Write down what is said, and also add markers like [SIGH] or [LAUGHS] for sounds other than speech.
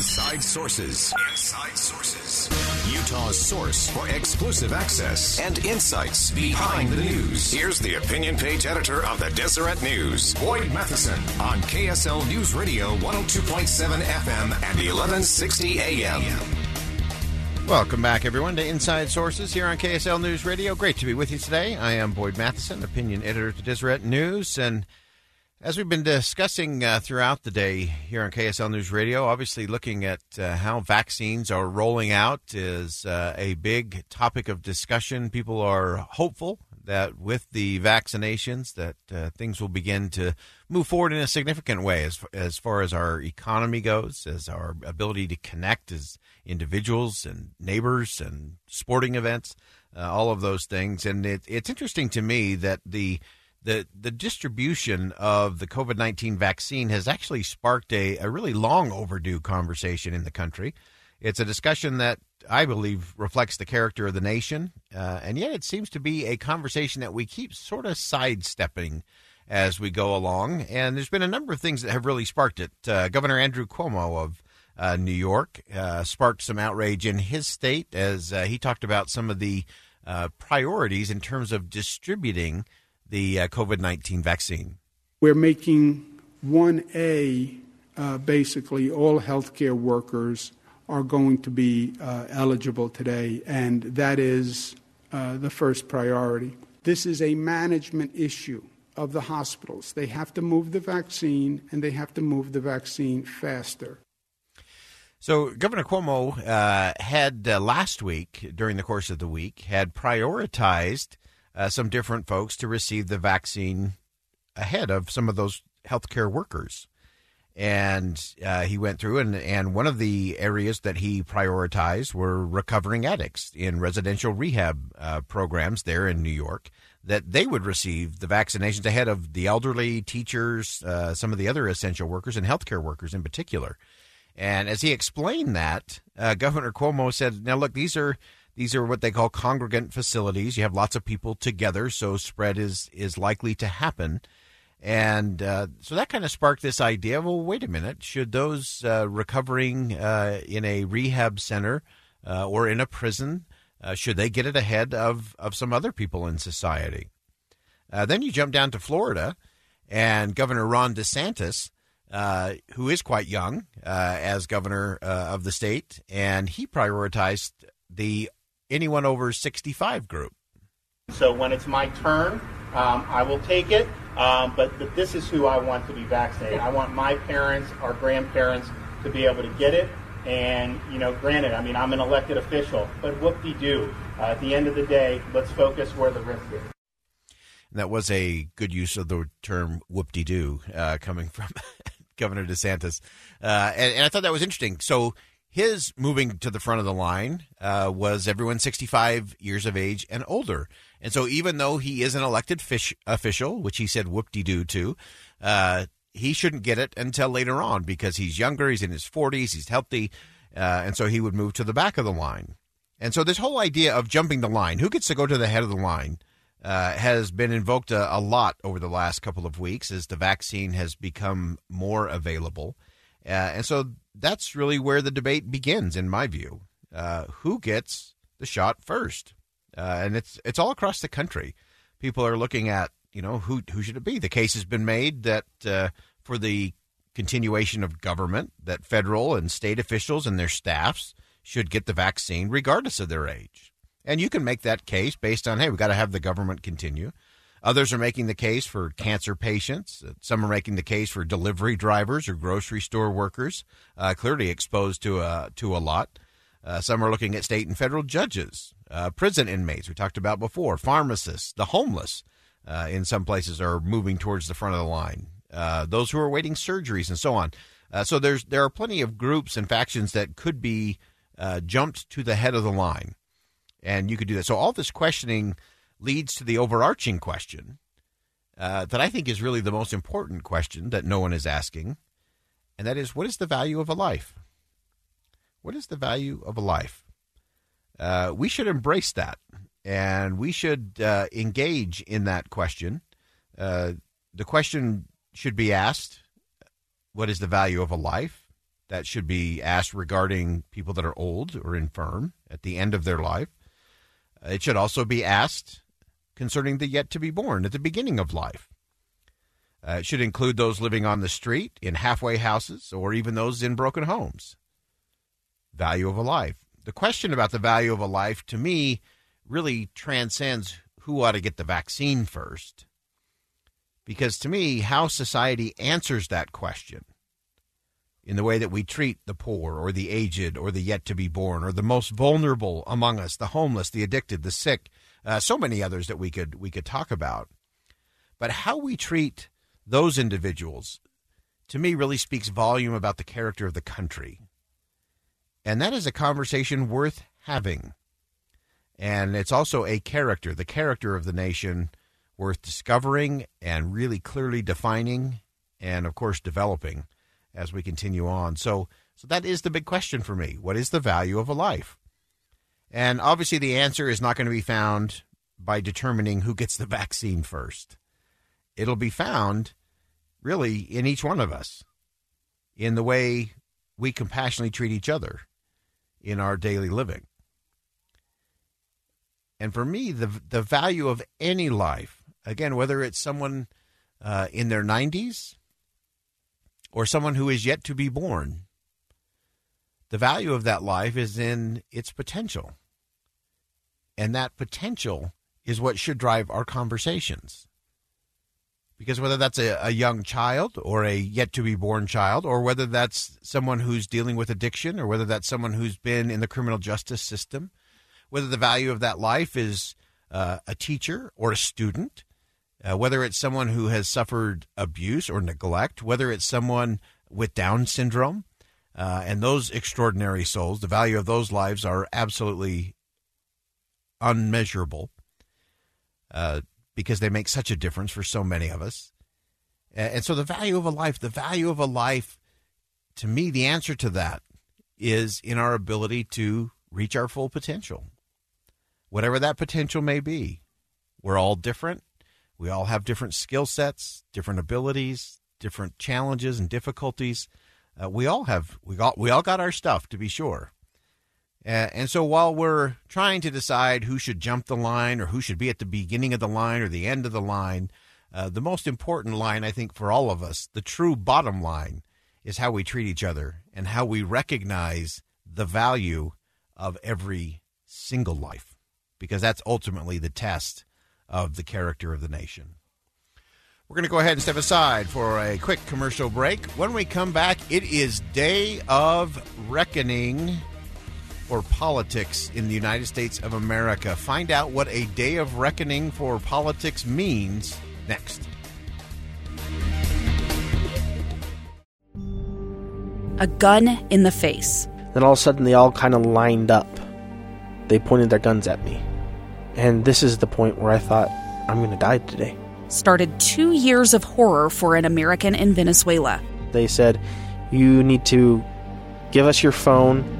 Inside Sources. Inside Sources. Utah's source for exclusive access and insights behind the news. Here's the opinion page editor of the Deseret News, Boyd Matheson, on KSL News Radio 102.7 FM and 1160 AM. Welcome back, everyone, to Inside Sources here on KSL News Radio. Great to be with you today. I am Boyd Matheson, opinion editor at Deseret News, and as we've been discussing uh, throughout the day here on KSL News Radio, obviously looking at uh, how vaccines are rolling out is uh, a big topic of discussion. People are hopeful that with the vaccinations that uh, things will begin to move forward in a significant way as, as far as our economy goes, as our ability to connect as individuals and neighbors and sporting events, uh, all of those things. And it, it's interesting to me that the the the distribution of the COVID nineteen vaccine has actually sparked a, a really long overdue conversation in the country. It's a discussion that I believe reflects the character of the nation, uh, and yet it seems to be a conversation that we keep sort of sidestepping as we go along. And there's been a number of things that have really sparked it. Uh, Governor Andrew Cuomo of uh, New York uh, sparked some outrage in his state as uh, he talked about some of the uh, priorities in terms of distributing the uh, COVID 19 vaccine? We're making 1A uh, basically all healthcare workers are going to be uh, eligible today, and that is uh, the first priority. This is a management issue of the hospitals. They have to move the vaccine, and they have to move the vaccine faster. So, Governor Cuomo uh, had uh, last week, during the course of the week, had prioritized uh, some different folks to receive the vaccine ahead of some of those healthcare workers. And uh, he went through, and, and one of the areas that he prioritized were recovering addicts in residential rehab uh, programs there in New York, that they would receive the vaccinations ahead of the elderly, teachers, uh, some of the other essential workers, and healthcare workers in particular. And as he explained that, uh, Governor Cuomo said, "Now look, these are these are what they call congregant facilities. You have lots of people together, so spread is is likely to happen. And uh, so that kind of sparked this idea. Well, wait a minute. Should those uh, recovering uh, in a rehab center uh, or in a prison uh, should they get it ahead of of some other people in society? Uh, then you jump down to Florida, and Governor Ron DeSantis. Who is quite young as governor of the state, and he prioritized the anyone over 65 group. So when it's my turn, um, I will take it. Um, but, but this is who I want to be vaccinated. I want my parents, our grandparents, to be able to get it. And, you know, granted, I mean, I'm an elected official, but whoop-de-doo. Uh, at the end of the day, let's focus where the risk is. And that was a good use of the term whoop-de-doo uh, coming from [LAUGHS] Governor DeSantis. Uh, and, and I thought that was interesting. So his moving to the front of the line uh, was everyone 65 years of age and older. And so, even though he is an elected fish official, which he said whoop de doo to, uh, he shouldn't get it until later on because he's younger, he's in his 40s, he's healthy, uh, and so he would move to the back of the line. And so, this whole idea of jumping the line, who gets to go to the head of the line, uh, has been invoked a, a, lot over the last couple of weeks as the vaccine has become more available. Uh, and so that's really where the debate begins, in my view. Uh, who gets the shot first? Uh, and it's it's all across the country. People are looking at you know who who should it be? The case has been made that uh, for the continuation of government, that federal and state officials and their staffs should get the vaccine regardless of their age. And you can make that case based on hey, we've got to have the government continue. Others are making the case for cancer patients. Some are making the case for delivery drivers or grocery store workers, uh, clearly exposed to a, to a lot. Uh, some are looking at state and federal judges, uh, prison inmates, we talked about before, pharmacists, the homeless uh, in some places are moving towards the front of the line, uh, those who are awaiting surgeries and so on. Uh, so there's there are plenty of groups and factions that could be uh, jumped to the head of the line, and you could do that. So all this questioning leads to the overarching question uh, that I think is really the most important question that no one is asking, and that is, what is the value of a life? What is the value of a life? Uh, we should embrace that, and we should uh, engage in that question. Uh, the question should be asked what is the value of a life? That should be asked regarding people that are old or infirm at the end of their life. It should also be asked concerning the yet to be born at the beginning of life. Uh, it should include those living on the street, in halfway houses, or even those in broken homes. Value of a life. The question about the value of a life, to me, really transcends who ought to get the vaccine first because to me, how society answers that question in the way that we treat the poor or the aged or the yet to be born or the most vulnerable among us, the homeless, the addicted, the sick, uh, so many others that we could we could talk about. But how we treat those individuals, to me, really speaks volume about the character of the country. And that is a conversation worth having. And it's also a character, the character of the nation worth discovering and really clearly defining and of course developing as we continue on. So so that is the big question for me. What is the value of a life? And obviously the answer is not going to be found by determining who gets the vaccine first. It'll be found really in each one of us in the way we compassionately treat each other in our daily living. And for me, the the value of any life Again, whether it's someone uh, in their 90s or someone who is yet to be born, the value of that life is in its potential. And that potential is what should drive our conversations. Because whether that's a, a, young child or a yet to be born child, or whether that's someone who's dealing with addiction, or whether that's someone who's been in the criminal justice system, whether the value of that life is uh, a teacher or a student, uh, whether it's someone who has suffered abuse or neglect, whether it's someone with Down syndrome, uh, and those extraordinary souls, the value of those lives are absolutely unmeasurable uh, because they make such a difference for so many of us. And so, the value of a life, the value of a life, to me, the answer to that is in our ability to reach our full potential, whatever that potential may be. We're all different. We all have different skill sets, different abilities, different challenges and difficulties. Uh, we all have we got we all got our stuff to be sure. Uh, and so while we're trying to decide who should jump the line or who should be at the beginning of the line or the end of the line, uh, the most important line I think for all of us, the true bottom line, is how we treat each other and how we recognize the value of every single life, because that's ultimately the test of the character of the nation. We're going to go ahead and step aside for a quick commercial break. When we come back, it is Day of Reckoning for politics in the United States of America. Find out what a day of reckoning for politics means next. A gun in the face. Then all of a sudden, they all kind of lined up. They pointed their guns at me. And this is the point where I thought, I'm going to die today. Started two years of horror for an American in Venezuela. They said, You need to give us your phone